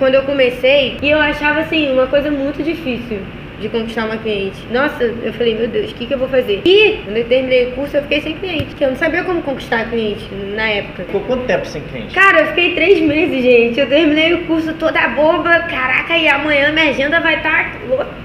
quando eu comecei e eu achava assim uma coisa muito difícil de conquistar uma cliente. Nossa, eu falei, meu Deus, o que, que eu vou fazer? E quando eu terminei o curso, eu fiquei sem cliente, que eu não sabia como conquistar cliente na época. Ficou quanto tempo sem cliente? Cara, eu fiquei três meses, gente. Eu terminei o curso toda boba. Caraca, e amanhã minha agenda vai estar lotada.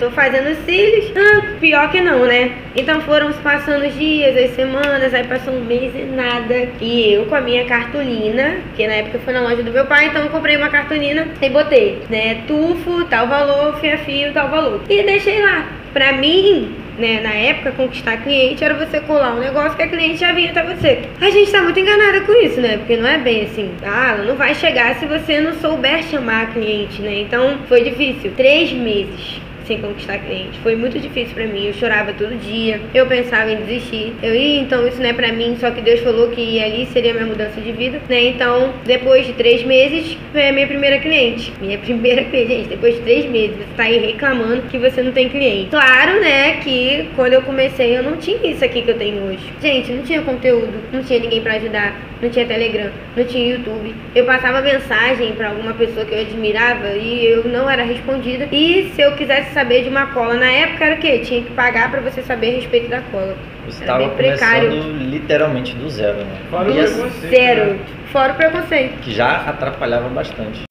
Tô fazendo cílios. Ah, pior que não, né? Então foram passando os dias, as semanas, aí passou um mês e nada. E eu com a minha cartolina, que na época foi na loja do meu pai, então eu comprei uma cartolina e botei, né? Tufo, tal valor, fio a fio, tal valor. E deixei lá. Pra mim, né, na época, conquistar cliente era você colar um negócio que a cliente já vinha até você. A gente tá muito enganada com isso, né? Porque não é bem assim. Ah, ela não vai chegar se você não souber chamar a cliente, né? Então foi difícil. Três meses sem conquistar cliente. Foi muito difícil para mim. Eu chorava todo dia. Eu pensava em desistir. Eu ia, então isso não é para mim. Só que Deus falou que ali seria minha mudança de vida, né? Então, depois de três meses, foi a minha primeira cliente. Minha primeira cliente. Depois de três meses, você tá aí reclamando que você não tem cliente. Claro, né? Que quando eu comecei, eu não tinha isso aqui que eu tenho hoje. Gente, não tinha conteúdo, não tinha ninguém para ajudar, não tinha Telegram, não tinha YouTube. Eu passava mensagem para alguma pessoa que eu admirava e eu não era respondida. E se eu quisesse saber de uma cola na época era o quê? Tinha que pagar para você saber a respeito da cola. Você estava começando literalmente do zero, né? Fora o E as- preconceito, Zero. né? Fora o preconceito. que já atrapalhava bastante.